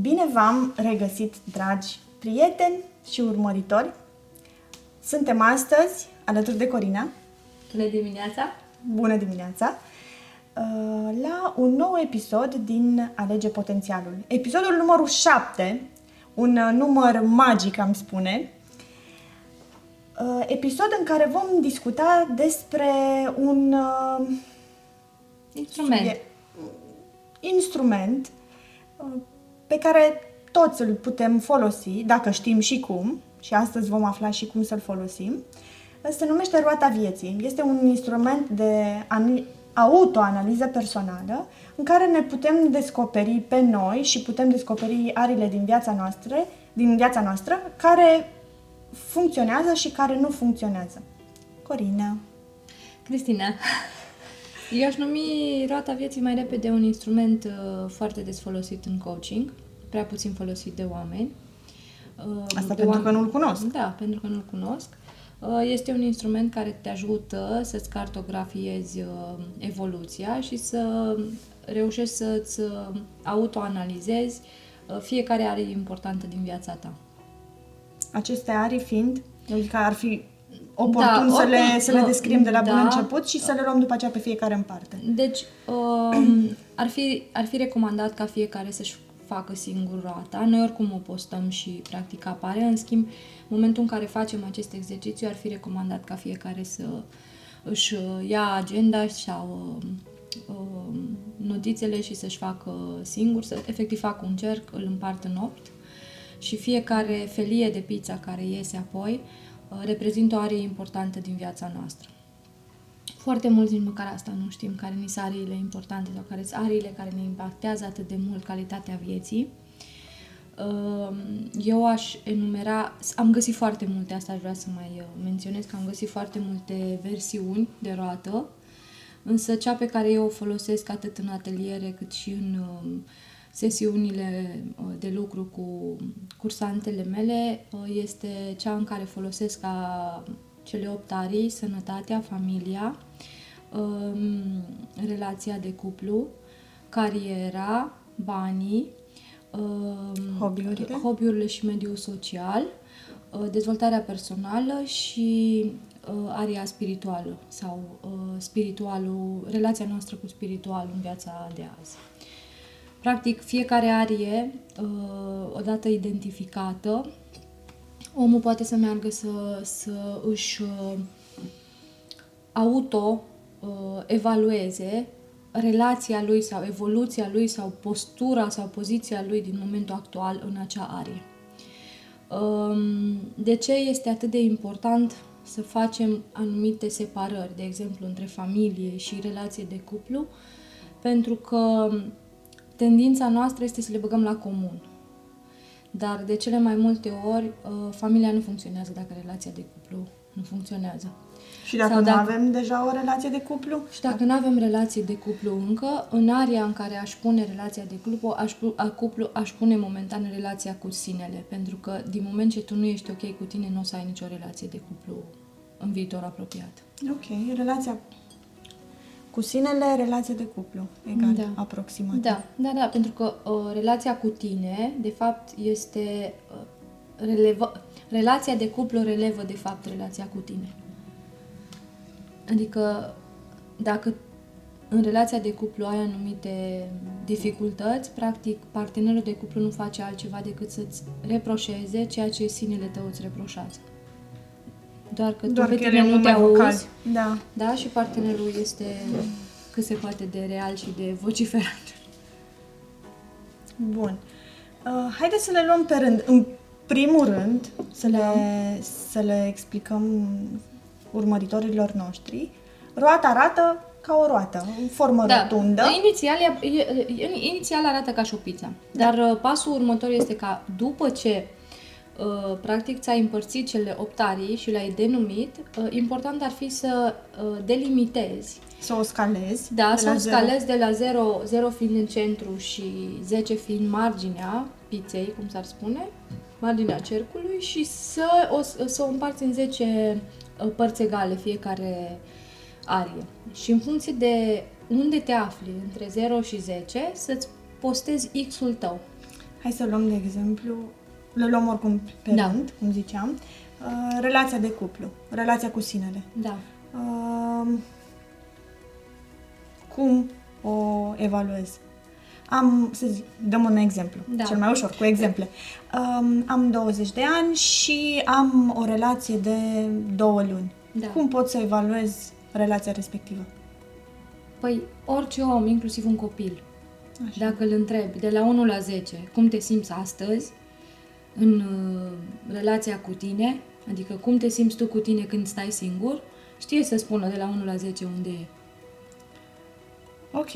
Bine v-am regăsit, dragi prieteni și urmăritori! Suntem astăzi alături de Corina. Bună dimineața! Bună dimineața! Uh, la un nou episod din Alege Potențialul. Episodul numărul 7, un uh, număr magic, am spune. Uh, episod în care vom discuta despre un instrument. instrument pe care toți îl putem folosi, dacă știm și cum, și astăzi vom afla și cum să-l folosim. Se numește roata vieții. Este un instrument de autoanaliză personală în care ne putem descoperi pe noi și putem descoperi arile din viața noastră, din viața noastră care funcționează și care nu funcționează. Corina. Cristina. Eu aș numi roata vieții mai repede un instrument uh, foarte des folosit în coaching, prea puțin folosit de oameni. Uh, Asta de pentru oameni... că nu-l cunosc. Da, pentru că nu-l cunosc. Uh, este un instrument care te ajută să-ți cartografiezi uh, evoluția și să reușești să-ți uh, autoanalizezi fiecare are importantă din viața ta. Aceste arii fiind, adică ar fi oportun da, să, le, să le descriem de la da, bun început și să le luăm după aceea pe fiecare în parte. Deci, um, ar, fi, ar fi recomandat ca fiecare să-și facă singur roata. Noi oricum o postăm și practic apare. În schimb, în momentul în care facem acest exercițiu, ar fi recomandat ca fiecare să își ia agenda sau uh, notițele și să-și facă singur, să efectiv facă un cerc, îl împart în opt și fiecare felie de pizza care iese apoi uh, reprezintă o arie importantă din viața noastră. Foarte mulți nici măcar asta nu știm, care ni sunt ariile importante sau care sunt ariile care ne impactează atât de mult calitatea vieții. Ehm, eu aș enumera, am găsit foarte multe, asta aș vrea să mai uh, menționez, că am găsit foarte multe versiuni de roată, însă cea pe care eu o folosesc atât în ateliere cât și în um, sesiunile uh, de lucru cu cursantele mele uh, este cea în care folosesc ca cele opt arii, sănătatea, familia, um, relația de cuplu, cariera, banii, um, hobby-urile. hobby-urile și mediul social, uh, dezvoltarea personală și uh, aria spirituală sau uh, spiritualul, relația noastră cu spiritualul în viața de azi. Practic, fiecare arie, odată identificată, omul poate să meargă să, să își uh, auto-evalueze uh, relația lui sau evoluția lui sau postura sau poziția lui din momentul actual în acea arie. Um, de ce este atât de important să facem anumite separări, de exemplu, între familie și relație de cuplu? Pentru că tendința noastră este să le băgăm la comun. Dar de cele mai multe ori, uh, familia nu funcționează dacă relația de cuplu nu funcționează. Și dacă, Sau dacă nu avem deja o relație de cuplu? Și dacă nu avem relație de cuplu încă, în area în care aș pune relația de cuplu, aș, a cuplu, aș pune momentan relația cu sinele. Pentru că din moment ce tu nu ești ok cu tine, nu o să ai nicio relație de cuplu în viitor apropiat. Ok, relația cu sinele, relație de cuplu, egal, da. aproximativ. Da, da, da, pentru că uh, relația cu tine, de fapt, este uh, relevă, relația de cuplu relevă, de fapt, relația cu tine. Adică, dacă în relația de cuplu ai anumite dificultăți, practic, partenerul de cuplu nu face altceva decât să-ți reproșeze ceea ce sinele tău îți reproșează. Doar că Doar tu pe tine nu te auzi. Da. da. Și partenerul este cât se poate de real și de vociferat. Bun. Uh, haideți să le luăm pe rând. În primul rând, să le, da. să le explicăm urmăritorilor noștri. Roata arată ca o roată, în formă da. rotundă. Inițial, inițial arată ca și o pizza. Da. Dar uh, pasul următor este ca după ce Uh, practic ți-ai împărțit cele 8 arii și le-ai denumit, uh, important ar fi să uh, delimitezi. Să o scalezi. Da, să o scalezi de la 0, 0 fiind în centru și 10 fiind marginea pizzei, cum s-ar spune, marginea cercului și să o, să o împarți în 10 părți egale fiecare arie. Și în funcție de unde te afli, între 0 și 10, să-ți postezi X-ul tău. Hai să luăm de exemplu, le luăm oricum pe Da. rând, cum ziceam, uh, relația de cuplu, relația cu sinele. Da. Uh, cum o evaluez? Am, să zic, dăm un exemplu, Da. cel mai ușor, cu exemple. Um, am 20 de ani și am o relație de două luni. Da. Cum pot să evaluez relația respectivă? Păi, orice om, inclusiv un copil, Așa. dacă îl întrebi de la 1 la 10 cum te simți astăzi în uh, relația cu tine, adică cum te simți tu cu tine când stai singur, știe să spună de la 1 la 10 unde e. Ok.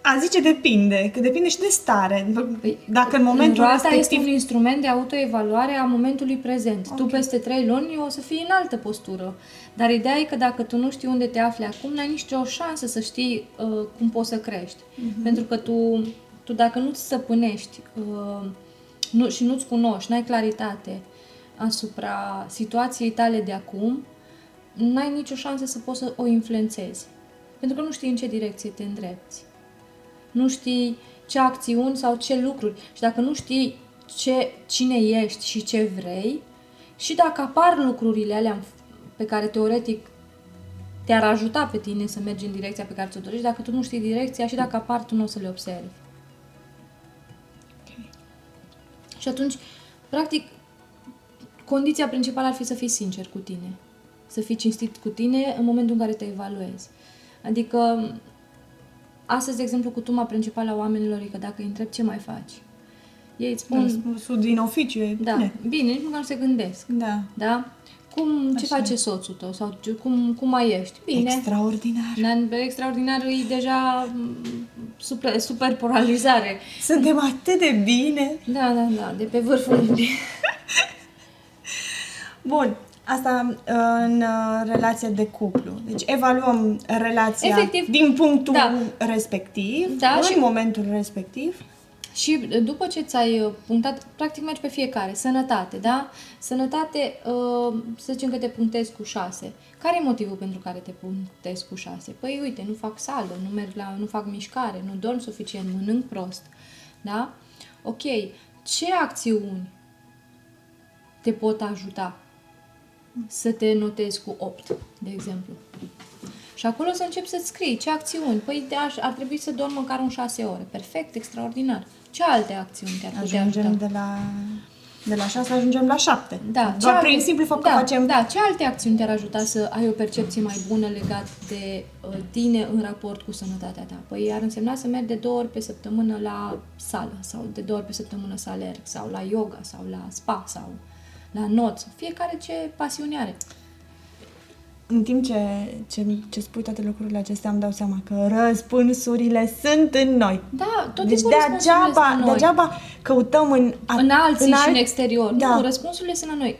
A zice depinde, că depinde și de stare. Păi, Dacă în momentul Roata respectiv... este un instrument de autoevaluare a momentului prezent. Tu Ok. peste trei luni o să fii în altă postură. Dar ideea e că dacă tu nu știi unde te afli acum, n-ai nicio șansă să știi uh, cum poți să crești. Mhm. Pentru că tu, tu dacă nu-ți stăpânești uh, nu, și nu-ți cunoști, n-ai claritate asupra situației tale de acum, n-ai nicio șansă să poți să o influențezi. Pentru că nu știi în ce direcție te îndrepți nu știi ce acțiuni sau ce lucruri. Și dacă nu știi ce, cine ești și ce vrei, și dacă apar lucrurile alea pe care teoretic te-ar ajuta pe tine să mergi în direcția pe care ți-o dorești, dacă tu nu știi direcția și dacă apar, tu nu o să le observi. Și atunci, practic, condiția principală ar fi să fii sincer cu tine. Să fii cinstit cu tine în momentul în care te evaluezi. Adică, astăzi, de exemplu, cutuma principală a oamenilor e că dacă îi întreb ce mai faci, ei îți spun, Răspunsul din oficiu e da, bine. bine, nici măcar nu se gândesc. Da. Da? Cum, ce Așa face soțul tău? Sau ce- cum, cum mai ești? Bine. Extraordinar. Dar extraordinar e deja mm, super, super polarizare. Suntem atât de bine. Da, da, da, de pe vârful lumii. Bun. Asta uh, în uh, relația de cuplu. Deci evaluăm relația Efectiv, din punctul da. respectiv, Da, în și- momentul respectiv. Și după ce ți-ai uh, punctat, practic mergi pe fiecare. Sănătate, da? Sănătate, uh, să zicem că te punctezi cu 6. Care e motivul pentru care te punctezi cu 6? Păi uite, nu fac sală, nu merg la, nu fac mișcare, nu dorm suficient, mănânc prost. Da? Ok. Ce acțiuni te pot ajuta să te notezi cu 8, de exemplu? Și acolo să începi să scrii ce acțiuni. Păi de aș, ar trebui să dorm măcar un 6 ore. Perfect, extraordinar. Ce alte acțiuni te-ar putea Ajungem ajuta? de la, de la 6, ajungem la 7. Da, ce Doar alte- prin simplu fapt da, că facem... Da, ce alte acțiuni te-ar ajuta să ai o percepție mai bună legat de uh, tine în raport cu sănătatea ta? Păi ar însemna să mergi de două ori pe săptămână la sală sau de două ori pe săptămână să alerg sau la yoga sau la spa sau la not. sau Fiecare ce pasiune are. În timp ce, ce, ce spui toate lucrurile acestea, îmi dau seama că răspunsurile sunt în noi. Da, tot deci timpul răspunsurile degeaba, sunt în noi. degeaba căutăm în, a- în alții în și alt- în exterior. Da. Nu, răspunsurile sunt la noi.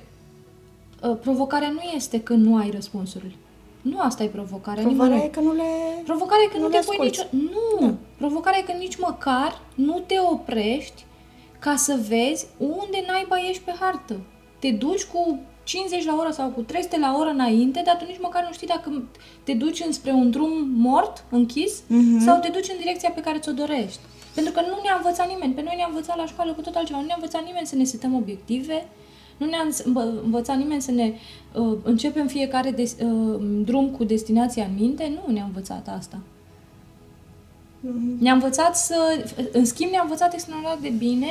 Uh, Provocarea nu este că nu ai răspunsuri. Nu asta e provocarea. Provocarea nimănui. e că nu le... Provocarea e că nu, nu te le pui asculți. nicio... Nu! Da. Provocarea e că nici măcar nu te oprești ca să vezi unde naiba ești pe hartă. Te duci cu 50 la oră sau cu 300 la oră înainte, dar tu nici măcar nu știi dacă te duci înspre un drum mort, închis, Mhm. sau te duci în direcția pe care ți-o dorești. Pentru că nu ne-a învățat nimeni. Pe noi ne-a învățat la școală cu tot altceva. Nu ne-a învățat nimeni să ne setăm obiective, nu ne-a înț- învă- învățat nimeni să ne uh, începem fiecare des, uh, drum cu destinația în minte. Nu ne-a învățat asta. Ne-a învățat să, în schimb ne-a învățat extraordinar de bine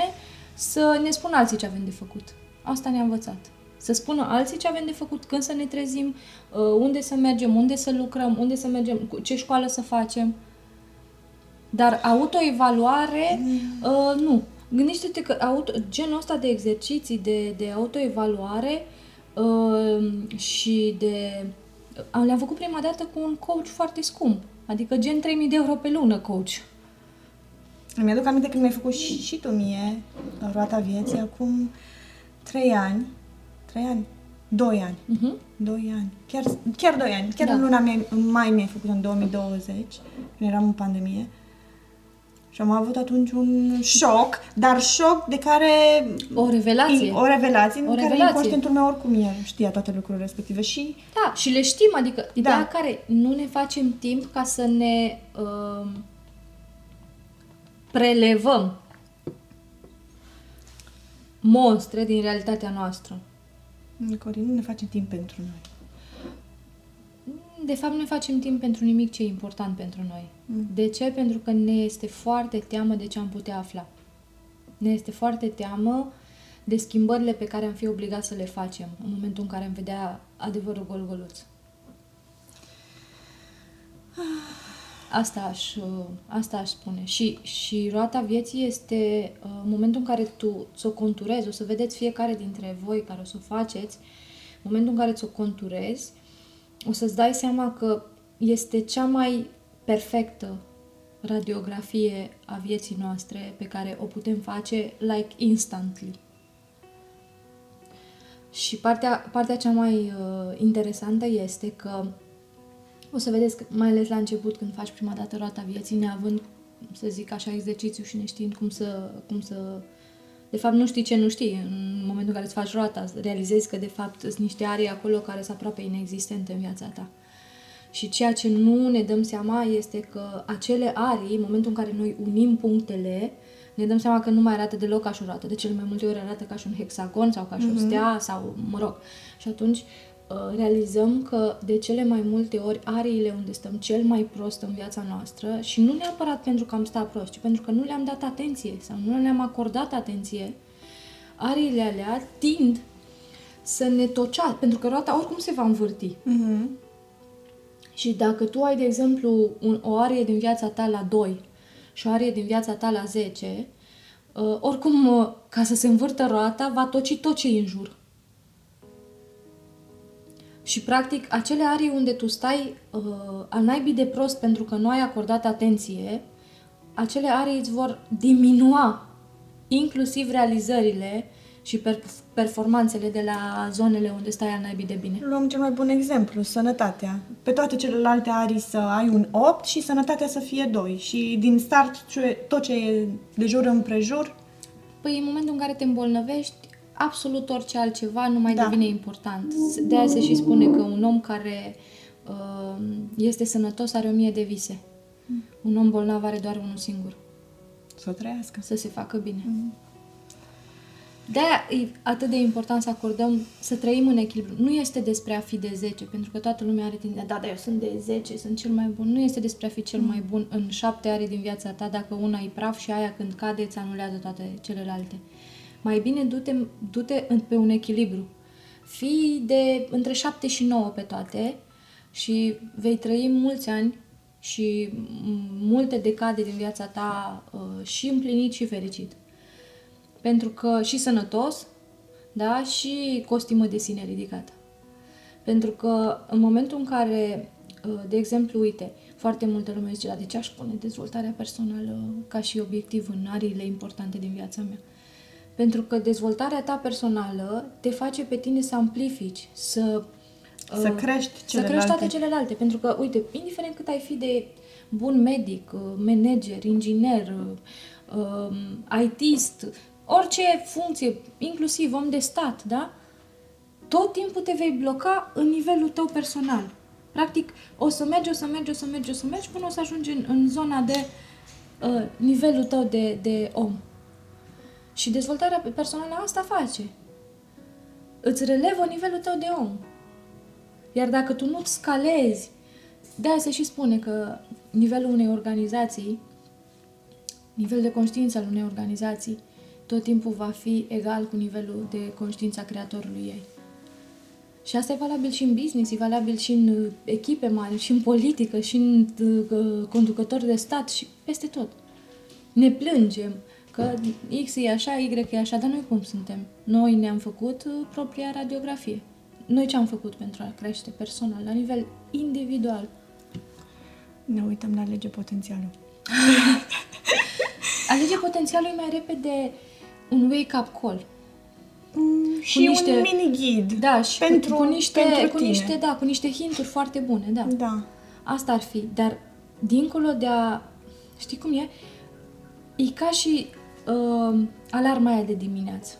să ne spună alții ce avem de făcut. Asta ne-a învățat. Să spună alții ce avem de făcut, când să ne trezim, uh, unde să mergem, unde să lucrăm, unde să mergem, cu ce școală să facem. Dar autoevaluare, uh, nu. Gândește-te că auto, genul ăsta de exerciții de, de autoevaluare uh, și de... uh, Le-am făcut prima dată cu un coach foarte scump. Adică gen 3000 de euro pe lună coach. Îmi aduc aminte când mi-ai făcut și, și tu mie la roata vieții, acum 3 ani. 3 ani? 2 ani. Uh-huh. 2 ani. Chiar, chiar 2 ani. Chiar Da. în luna mea, în mai mi-ai făcut în 2020, când eram în pandemie. Și am avut atunci un șoc, dar șoc de care... O revelație. O revelație, O în care revelație. inconștientul meu oricum el știa toate lucrurile respective și Da, și le știm, adică ideea Da. care nu ne facem timp ca să ne uh, prelevăm monstre din realitatea noastră. Corin, nu ne facem timp pentru noi. De fapt, nu facem timp pentru nimic ce e important pentru noi. Mm. De ce? Pentru că ne este foarte teamă de ce am putea afla. Ne este foarte teamă de schimbările pe care am fi obligat să le facem în momentul în care am vedea adevărul gol-goluț. Asta aș, uh, asta aș spune. Și, și roata vieții este uh, momentul în care tu ți-o conturezi, o să vedeți fiecare dintre voi care o să o faceți, momentul în care ți-o conturezi, o să-ți dai seama că este cea mai perfectă radiografie a vieții noastre pe care o putem face like instantly. Și partea, partea cea mai uh, interesantă este că o să vedeți, că, mai ales la început, când faci prima dată roata vieții, neavând, să zic așa, exercițiu și neștiind cum să, cum să... De fapt, nu știi ce nu știi. În momentul în care îți faci roata, realizezi că, de fapt, sunt niște arii acolo care sunt aproape inexistente în viața ta. Și ceea ce nu ne dăm seama este că acele arii, în momentul în care noi unim punctele, ne dăm seama că nu mai arată deloc ca și o roată. De cele mai multe ori arată ca și un hexagon sau ca și o stea sau, mă rog. Și atunci uh, realizăm că de cele mai multe ori ariile unde stăm cel mai prost în viața noastră și nu neapărat pentru că am stat prost, ci pentru că nu le-am dat atenție sau nu le-am acordat atenție, ariile alea tind să ne tocea, pentru că roata oricum se va învârti. Mhm. Și dacă tu ai, de exemplu, un, o arie din viața ta la 2 și o arie din viața ta la 10, uh, oricum, uh, ca să se învârtă roata, va toci tot ce e în jur. Și, practic, acele arii unde tu stai uh, al naibii de prost pentru că nu ai acordat atenție, acele arii îți vor diminua inclusiv realizările și per- performanțele de la zonele unde stai al naibii de bine. Luăm cel mai bun exemplu, sănătatea. Pe toate celelalte arii să ai un 8 și sănătatea să fie 2. Și din start ce- tot ce e de jur împrejur, Păi în momentul în care te îmbolnăvești, absolut orice altceva nu mai Da. devine important. De aia se și spune că un om care uh, este sănătos are o mie de vise. Un om bolnav are doar unul singur, să o trăiască. să se facă bine. De-aia e atât de important să acordăm, să trăim în echilibru. Nu este despre a fi de 10, pentru că toată lumea are tendința, da, dar eu sunt de 10, sunt cel mai bun. Nu este despre a fi cel mai bun în șapte are din viața ta, dacă una e praf și aia când cade îți anulează toate celelalte. Mai bine du-te, du-te în- pe un echilibru. Fii de între 7 și 9 pe toate și vei trăi mulți ani și m- multe decade din viața ta uh, și împlinit și fericit. Pentru că și sănătos, da, și costimă de sine ridicată. Pentru că în momentul în care, uh, de exemplu, uite, foarte multă lume zice, "Dar de ce aș pune dezvoltarea personală ca și obiectiv în ariile importante din viața mea? Pentru că dezvoltarea ta personală te face pe tine să amplifici, să Să uh, crești să celelalte. crești toate celelalte. Pentru că, uite, indiferent cât ai fi de bun medic, uh, manager, inginer, uh, um, ITist, orice funcție, inclusiv om de stat, da? Tot timpul te vei bloca în nivelul tău personal. Practic, o să mergi, o să mergi, o să mergi, o să mergi până o să ajungi în, în zona de uh, nivelul tău de, de om. Și dezvoltarea personală asta face. Îți relevă nivelul tău de om. Iar dacă tu nu-ți scalezi, de aia se și spune că nivelul unei organizații, nivelul de conștiință al unei organizații, tot timpul va fi egal cu nivelul de conștiință a creatorului ei. Și asta e valabil și în business, e valabil și în uh, echipe mari, și în politică, și în uh, conducători de stat, și peste tot. Ne plângem că X e așa, Y e așa, dar noi cum suntem? Noi ne-am făcut uh, propria radiografie. Noi ce am făcut pentru a crește personal, la nivel individual? Ne uităm la lege potențialul. Alege potențialul mai repede un wake-up call. Mm, și niște- un mini-ghid. Da, și pentru, cu, cu niște, pentru cu tine. niște, da, cu niște hinturi foarte bune, da. Da. Asta ar fi, dar dincolo de a... Știi cum e? E ca și uh, alarma aia de dimineață.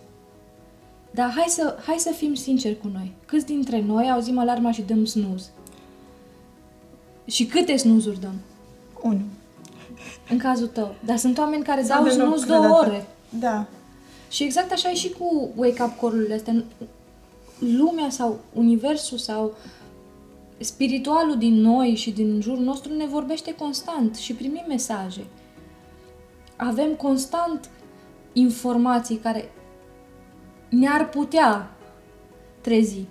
Dar hai să, hai să fim sinceri cu noi. Câți dintre noi auzim alarma și dăm snooze? Și câte snuzuri dăm? Unu. În cazul tău. Dar sunt oameni care Sau dau deloc snooze două câteodată. ore. Da. Și exact așa e și cu wake-up call-urile astea. Lumea sau universul sau spiritualul din noi și din jurul nostru ne vorbește constant și primim mesaje. Avem constant informații care ne-ar putea trezi.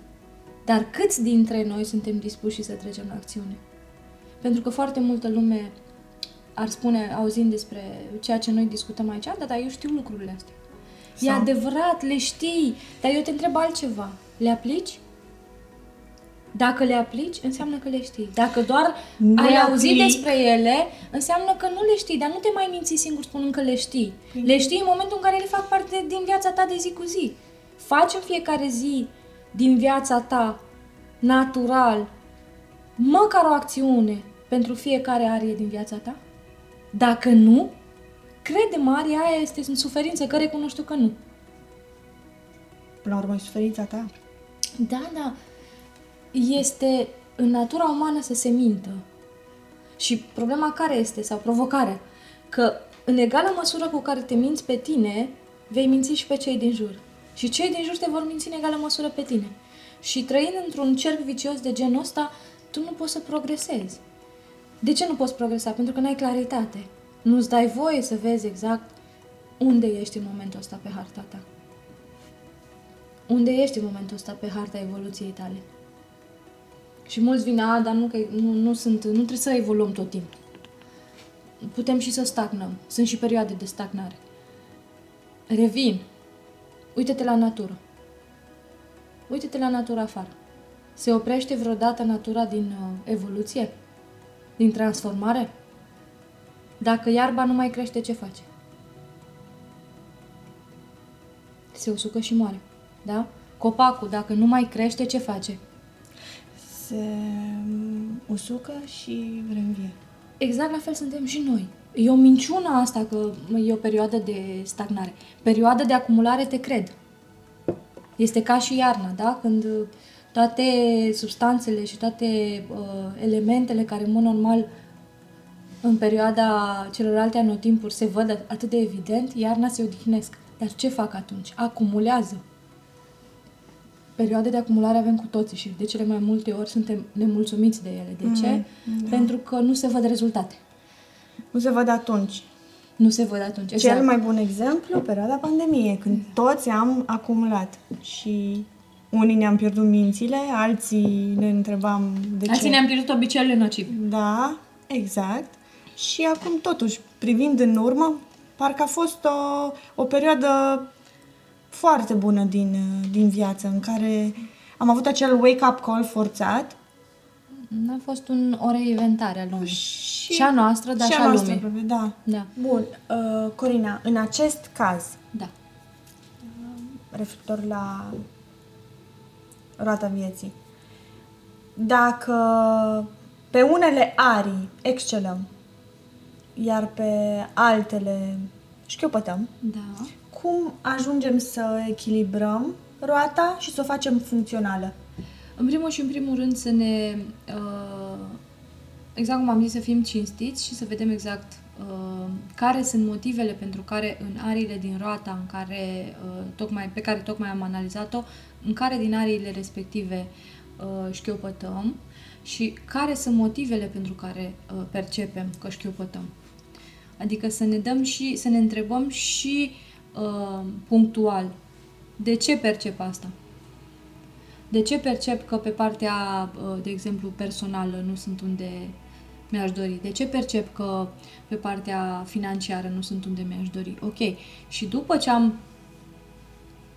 Dar câți dintre noi suntem dispuși să trecem la acțiune? Pentru că foarte multă lume ar spune, auzind despre ceea ce noi discutăm aici, da, dar eu știu lucrurile astea. Sau... E adevărat, le știi, dar eu te întreb altceva. Le aplici? Dacă le aplici, înseamnă că le știi. Dacă doar ne ai aplic. auzit despre ele, înseamnă că nu le știi, dar nu te mai minți singur spunând că le știi. Mm. Le știi în momentul în care ele fac parte din viața ta de zi cu zi. Faci în fiecare zi din viața ta, natural, măcar o acțiune pentru fiecare arie din viața ta? Dacă nu, crede-mă, aria aia este în suferință, că recunoști că nu. Până la urmă, e suferința ta. Da, da. Este în natura umană să se mintă. Și problema care este, sau provocarea, că în egală măsură cu care te minți pe tine, vei minți și pe cei din jur. Și cei din jur te vor minți în egală măsură pe tine. Și trăind într-un cerc vicios de genul ăsta, tu nu poți să progresezi. De ce nu poți progresa? Pentru că nu ai claritate. Nu-ți dai voie să vezi exact unde ești în momentul ăsta pe harta ta. Unde ești în momentul ăsta pe harta evoluției tale. Și mulți vin, a, dar nu, că nu, nu, sunt, nu trebuie să evoluăm tot timpul. Putem și să stagnăm. Sunt și perioade de stagnare. Revin. Uită-te la natură. Uită-te la natura afară. Se oprește vreodată natura din uh, evoluție? Din transformare? Dacă iarba nu mai crește, ce face? Se usucă și moare. Da? Copacul, dacă nu mai crește, ce face? Se usucă și reînvie. Exact la fel suntem și noi. E o minciună asta că e o perioadă de stagnare. Perioada de acumulare te cred. Este ca și iarna, da? Când toate substanțele și toate uh, elementele care, în mod normal, în perioada celorlalte anotimpuri se văd atât de evident, iarna se odihnesc. Dar ce fac atunci? Acumulează. Perioade de acumulare avem cu toții și de cele mai multe ori suntem nemulțumiți de ele. De ce? Mm, da. Pentru că nu se văd rezultate. Nu se văd atunci. Nu se văd atunci. Exact. Cel mai bun exemplu, perioada pandemiei, când toți am acumulat și unii ne-am pierdut mințile, alții ne întrebam de ce. Alții ne-am pierdut obiceiurile nocive. Da, exact. Și acum, totuși, privind în urmă, parcă a fost o, o perioadă foarte bună din, din viață, în care am avut acel wake-up call forțat. A fost un, o reinventare a lumii. Și, și a noastră, dar și, și a, a noastră, lumii. Da. da. Bun. Uh, Corina, în acest caz, da. referitor la roata vieții, dacă pe unele arii excelăm, iar pe altele șchiopătăm, da. Cum ajungem să echilibrăm roata și să o facem funcțională? În primul și în primul rând să ne, uh, exact cum am zis, să fim cinstiți și să vedem exact uh, care sunt motivele pentru care în ariile din roata în care, uh, tocmai, pe care tocmai am analizat-o, în care din ariile respective șchiopătăm și care sunt motivele pentru care percepem că șchiopătăm. Adică să ne dăm și să ne întrebăm și uh, punctual de ce percep asta. De ce percep că pe partea, uh, de exemplu, personală nu sunt unde mi-aș dori? De ce percep că pe partea financiară nu sunt unde mi-aș dori? Ok. Și după ce am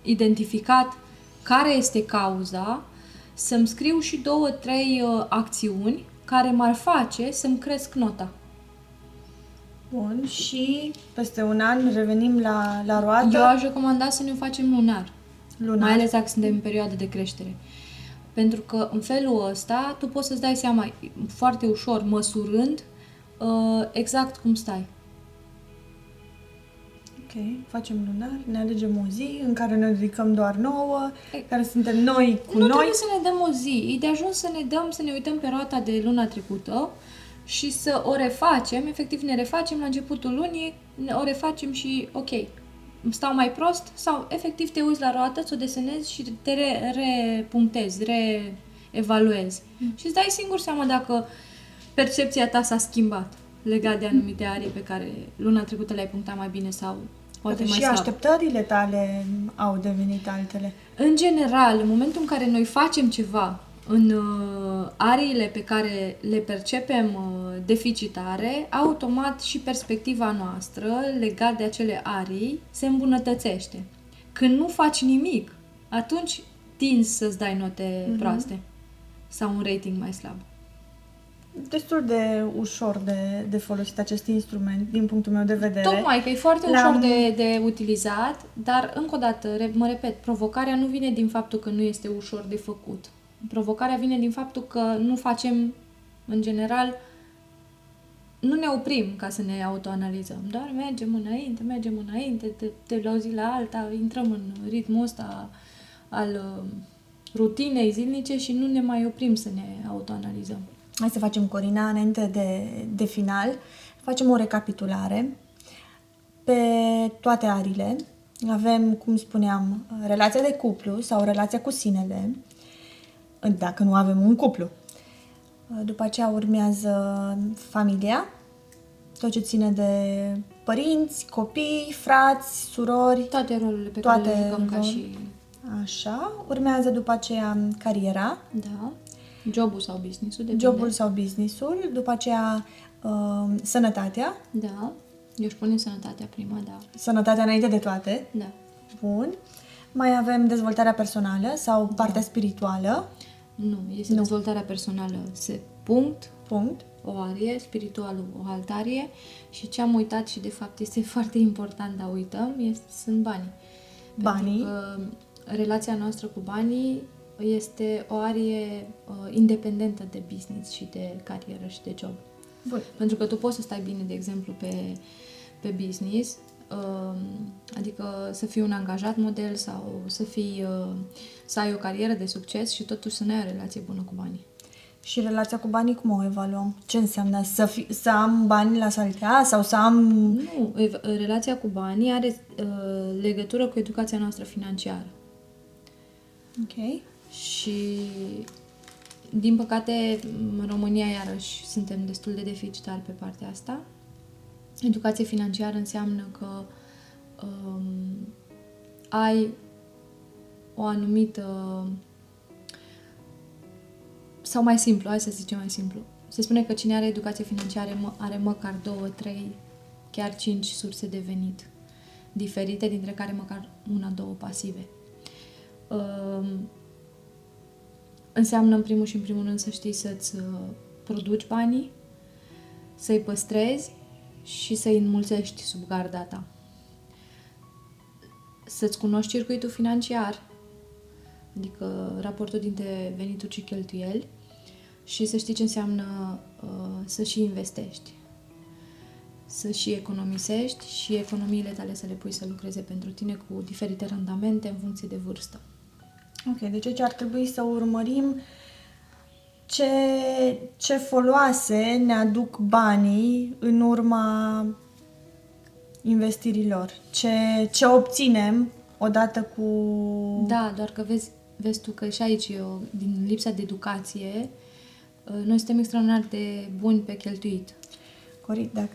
identificat care este cauza, să-mi scriu și două, trei uh, acțiuni care m-ar face să-mi cresc nota. Bun, și peste un an revenim la, la roată. Eu aș recomanda să ne facem lunar. Lunar. Mai ales dacă suntem în perioadă de creștere. Pentru că în felul ăsta tu poți să-ți dai seama foarte ușor, măsurând, uh, exact cum stai. Ok, facem lunar, ne alegem o zi în care ne dedicăm doar nouă, e, care suntem noi cu nu noi. Nu trebuie să ne dăm o zi, e de ajuns să ne dăm, să ne uităm pe roata de luna trecută și să o refacem, efectiv ne refacem la începutul lunii, o refacem și ok. stau mai prost sau efectiv te uiți la roată, ți-o desenezi și te re- repunctezi, reevaluezi. Mm. Și îți dai singur seama dacă percepția ta s-a schimbat legat de anumite arii pe care luna trecută le-ai punctat mai bine sau poate mai și slab. așteptările tale au devenit altele. În general, în momentul în care noi facem ceva în uh, ariile pe care le percepem uh, deficitare, automat și perspectiva noastră legat de acele arii se îmbunătățește. Când nu faci nimic, atunci tinzi să-ți dai note Mhm. proaste sau un rating mai slab. Destul de ușor de, de folosit acest instrument, din punctul meu de vedere. Tocmai că e foarte L-am- ușor de, de utilizat, dar încă o dată, re- mă repet, provocarea nu vine din faptul că nu este ușor de făcut. Provocarea vine din faptul că nu facem, în general, nu ne oprim ca să ne autoanalizăm, doar mergem înainte, mergem înainte, de, de la o zi la alta, intrăm în ritmul ăsta al uh, rutinei zilnice și nu ne mai oprim să ne autoanalizăm. Hai să facem, Corina, înainte de, de final, facem o recapitulare pe toate arile. Avem, cum spuneam, relația de cuplu sau relația cu sinele, dacă nu avem un cuplu. După aceea urmează familia, tot ce ține de părinți, copii, frați, surori, Toate rolurile pe Toate care le jucăm ca rol- și... așa. Urmează după aceea cariera, Da. Jobul sau business-ul, depinde. jobul sau businessul, după aceea uh, sănătatea, Da. Eu își pune sănătatea prima, da. sănătatea înainte de toate, Da. bun. Mai avem dezvoltarea personală sau partea spirituală, Nu, este Nu. dezvoltarea personală. Se punct, punct. o arie, spiritualul o altarie și ce am uitat și de fapt este foarte important, dar uităm, este, sunt banii. Banii. Pentru că relația noastră cu banii este o arie uh, independentă de business și de carieră și de job. Bun. Pentru că tu poți să stai bine, de exemplu, pe, pe business, um, adică să fii un angajat model sau să fii, uh, să ai o carieră de succes și totuși să nu ai o relație bună cu banii. Și relația cu banii cum o evaluăm? Ce înseamnă? Să, fi, să am bani la saltea sau să am... Nu, ev- relația cu banii are uh, legătură cu educația noastră financiară. Ok. Și, din păcate, în România, iarăși, suntem destul de deficitari pe partea asta. Educație financiară înseamnă că um, ai o anumită... Sau mai simplu, hai să zicem mai simplu. Se spune că cine are educație financiară mă- are măcar două, trei, chiar cinci surse de venit diferite, dintre care măcar una, două pasive. Um, înseamnă în primul și în primul rând să știi să-ți uh, produci banii, să-i păstrezi și să-i înmulțești sub garda ta. Să-ți cunoști circuitul financiar, adică raportul dintre venituri și cheltuieli și să știi ce înseamnă uh, să și investești. Să și economisești și economiile tale să le pui să lucreze pentru tine cu diferite randamente în funcție de vârstă. Ok, deci aici ar trebui să urmărim ce, ce foloase ne aduc banii în urma investirilor. Ce, ce obținem odată cu... Da, doar că vezi, vezi tu că și aici, eu, din lipsa de educație, uh, noi suntem extraordinar de buni pe cheltuit. Corect, dacă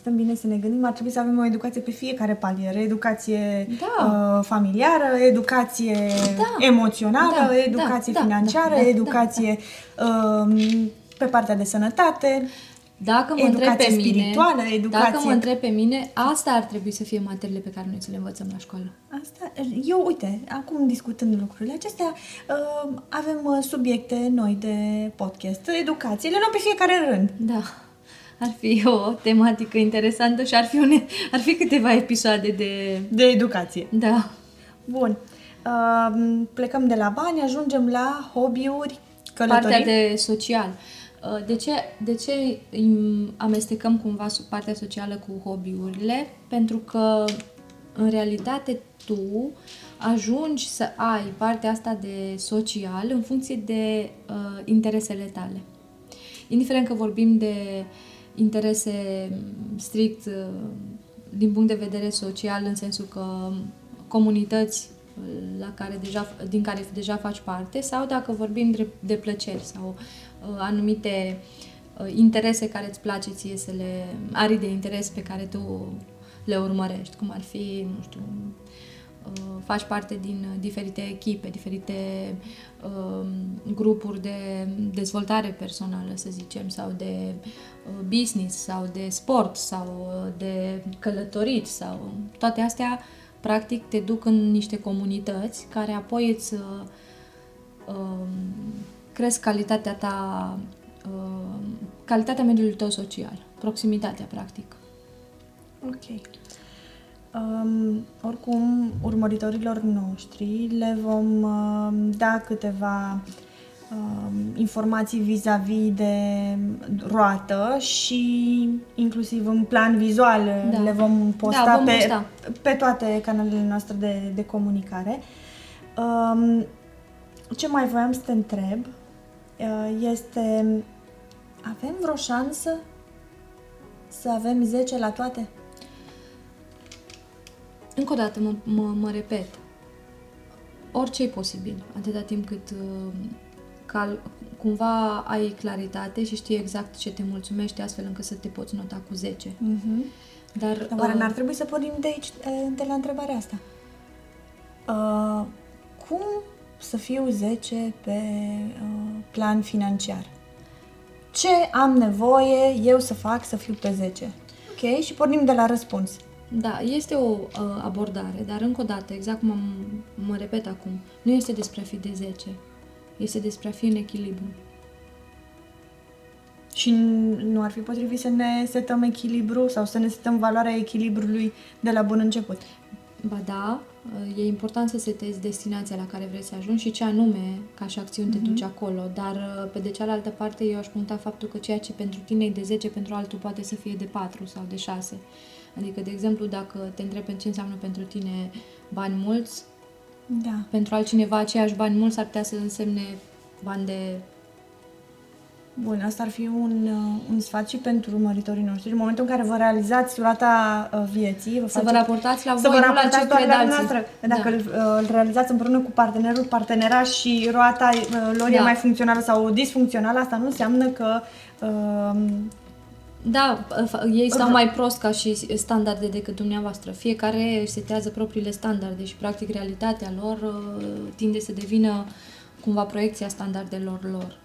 stăm bine să ne gândim, ar trebui să avem o educație pe fiecare palier. Educație Da. uh, familiară, educație Da. emoțională, Da, educație da, da, financiară, da, da, educație um, pe partea de sănătate. Dacă mă Educație întreb pe mine, spirituală, educație- dacă mă întreb pe mine, asta ar trebui să fie materiile pe care noi să le învățăm la școală. Asta, eu, uite, acum discutând lucrurile acestea, uh, avem uh, subiecte noi de podcast, educație, le luăm pe fiecare rând. Da, ar fi o tematică interesantă și ar fi, une, ar fi câteva episoade de... De educație. Da, Bun. Uh, plecăm de la bani, ajungem la hobby-uri, călătorii. partea de social. Uh, De ce, de ce îi amestecăm cumva sub partea socială cu hobby-urile? Pentru că, în realitate, tu ajungi să ai partea asta de social în funcție de uh, interesele tale. Indiferent că vorbim de interese mm, strict uh, din punct de vedere social, în sensul că comunități la care deja, din care deja faci parte sau dacă vorbim de, de plăceri sau uh, anumite uh, interese care îți place ție să le... arii de interes pe care tu le urmărești, cum ar fi, nu știu, uh, faci parte din diferite echipe, diferite uh, grupuri de dezvoltare personală, să zicem, sau de uh, business, sau de sport, sau uh, de călătorit, sau toate astea uh, practic te duc în niște comunități care apoi îți uh, um, cresc calitatea ta, uh, calitatea mediului tău social, proximitatea, practic. Ok. Um, oricum, urmăritorilor noștri le vom uh, da câteva uh, informații vis-a-vis de roată și inclusiv în plan vizual da. le vom posta, da, vom pe, posta pe toate canalele noastre de, de comunicare. Um, ce mai voiam să te întreb uh, este avem vreo șansă să avem 10 la toate? Încă o dată mă, mă, mă repet. Orice e posibil, atâta timp cât uh, cal, cumva ai claritate și știi exact ce te mulțumește astfel încât să te poți nota cu 10. Uh-huh. Dar, Dar oare uh, n-ar trebui să pornim de aici, de la întrebarea asta? Uh, cum să fiu 10 pe uh, plan financiar? Ce am nevoie eu să fac să fiu pe 10? Ok, și pornim de la răspuns. Da, este o uh, abordare, dar încă o dată, exact cum am, mă repet acum, nu este despre a fi de 10, este despre a fi în echilibru. Și nu ar fi potrivit să ne setăm echilibru sau să ne setăm valoarea echilibrului de la bun început? Ba da, e important să setezi destinația la care vrei să ajungi și ce anume ca și acțiuni te mm-hmm. duci acolo, dar pe de cealaltă parte eu aș puncta faptul că ceea ce pentru tine e de 10, pentru altul poate să fie de 4 sau de 6. Adică, de exemplu, dacă te întrebi ce înseamnă pentru tine bani mulți, da. pentru altcineva aceiași bani mulți ar putea să însemne bani de Bun, asta ar fi un, uh, un sfat și pentru urmăritorii noștri. În momentul în care vă realizați durata uh, vieții, vă să vă raportați la voi, să vă raportați doar la noastră. Dacă da. îl, uh, îl realizați împreună cu partenerul, partenera și roata lor da. e mai funcțională sau disfuncțională, asta nu înseamnă că uh, da, ei stau mai prost ca și standarde decât dumneavoastră. Fiecare își setează propriile standarde și, practic, realitatea lor tinde să devină cumva proiecția standardelor lor.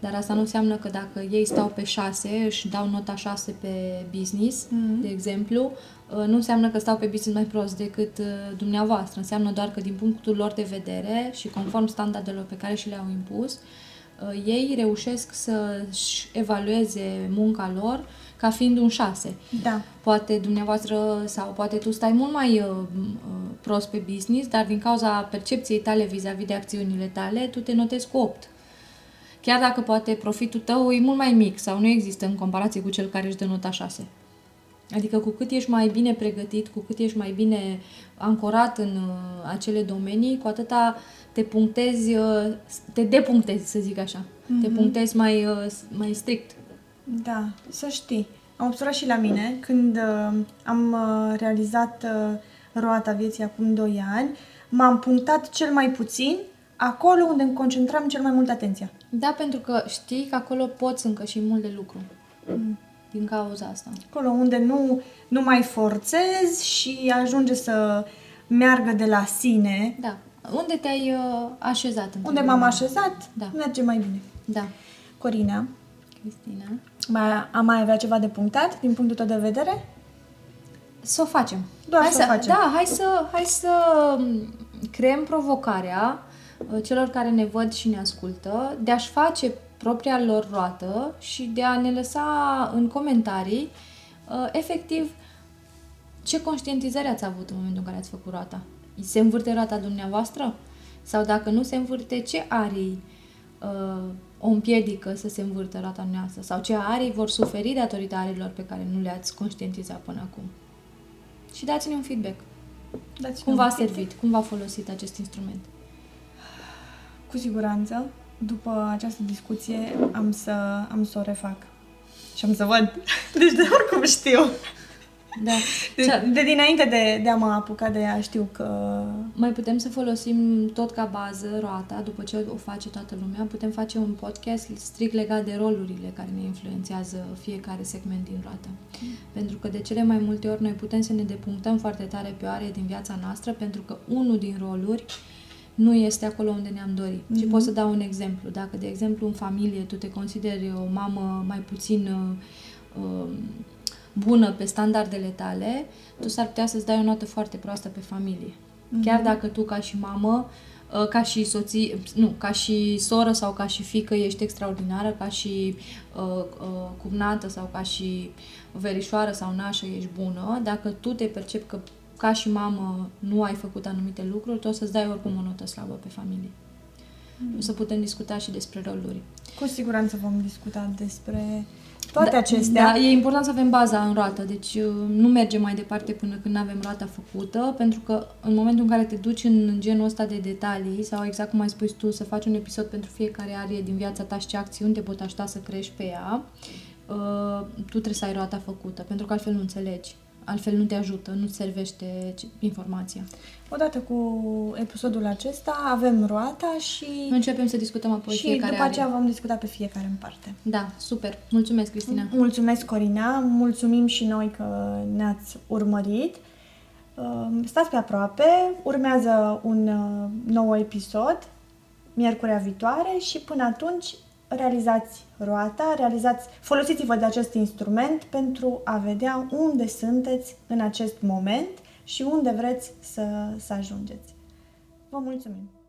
Dar asta nu înseamnă că dacă ei stau pe 6, își dau nota 6 pe business, mm-hmm. de exemplu, uh, nu înseamnă că stau pe business mai prost decât uh, dumneavoastră. Înseamnă doar că din punctul lor de vedere și conform standardelor pe care și le-au impus, uh, ei reușesc să-și evalueze munca lor ca fiind un 6. Da. Poate dumneavoastră sau poate tu stai mult mai uh, prost pe business, dar din cauza percepției tale vis-a-vis de acțiunile tale, tu te notezi cu 8 chiar dacă poate profitul tău e mult mai mic sau nu există în comparație cu cel care își dă nota 6. Adică cu cât ești mai bine pregătit, cu cât ești mai bine ancorat în uh, acele domenii, cu atâta te punctezi, uh, te depunctezi, să zic așa. Mm-hmm. Te punctezi mai, uh, mai strict. Da, să știi. Am observat și la mine, când uh, am uh, realizat uh, roata vieții acum 2 ani, m-am punctat cel mai puțin acolo unde îmi concentram cel mai mult atenția. Da, pentru că știi că acolo poți încă și mult de lucru. Mm. Din cauza asta. Acolo unde nu, nu mai forțezi și ajunge să meargă de la sine. Da. Unde te-ai uh, așezat? Unde m-am așezat, da. merge mai bine. Da. Corina. Cristina. Mai, am mai avea ceva de punctat din punctul tău de vedere? Să o facem. Doar hai să, să o facem. Da, hai să, hai să um, creăm provocarea Uh, celor care ne văd și ne ascultă de a-și face propria lor roată și de a ne lăsa în comentarii uh, efectiv ce conștientizare ați avut în momentul în care ați făcut roata. Se învârte roata dumneavoastră? Sau dacă nu se învârte, ce arii uh, o împiedică să se învârtă roata noastră? Sau ce arii vor suferi datorită arilor pe care nu le-ați conștientizat până acum? Și dați-ne un feedback. Dați cum v-a servit? Cum v-a folosit acest instrument? Cu siguranță, după această discuție, am să, am să o refac. Și am să văd. Deci de oricum știu. Da. De, de dinainte de, de a mă apuca de ea știu că... Mai putem să folosim tot ca bază roata, după ce o face toată lumea, putem face un podcast strict legat de rolurile care ne influențează fiecare segment din roată. Mm. Pentru că de cele mai multe ori noi putem să ne depunctăm foarte tare pe o are din viața noastră, pentru că unul din roluri nu este acolo unde ne-am dorit. Mm-hmm. Și pot să dau un exemplu. Dacă, de exemplu, în familie tu te consideri o mamă mai puțin uh, um, bună pe standardele tale, tu s-ar putea să-ți dai o notă foarte proastă pe familie. Mm-hmm. Chiar dacă tu ca și mamă, uh, ca și soție, nu, ca și soră sau ca și fică ești extraordinară, ca și uh, uh, cumnată sau ca și verișoară sau nașă ești bună, dacă tu te percepi că ca și mamă nu ai făcut anumite lucruri, tu o să-ți dai oricum o notă slabă pe familie. Mm. O să putem discuta și despre roluri. Cu siguranță vom discuta despre toate da, acestea. Da, e important să avem baza în roată, deci uh, nu mergem mai departe până când avem roata făcută, pentru că în momentul în care te duci în genul ăsta de detalii, sau exact cum ai spus tu, să faci un episod pentru fiecare arie din viața ta și ce acțiuni te pot ajuta să crești pe ea, uh, tu trebuie să ai roata făcută, pentru că altfel nu înțelegi altfel nu te ajută, nu servește informația. Odată cu episodul acesta avem roata și... Începem să discutăm apoi și fiecare după aceea vom discuta pe fiecare în parte. Da, super. Mulțumesc, Cristina. Mulțumesc, Corina. Mulțumim și noi că ne-ați urmărit. Um, stați pe aproape, urmează un uh, nou episod miercurea viitoare și până atunci realizați roata, realizați, folosiți-vă de acest instrument pentru a vedea unde sunteți în acest moment și unde vreți să, să ajungeți. Vă mulțumim!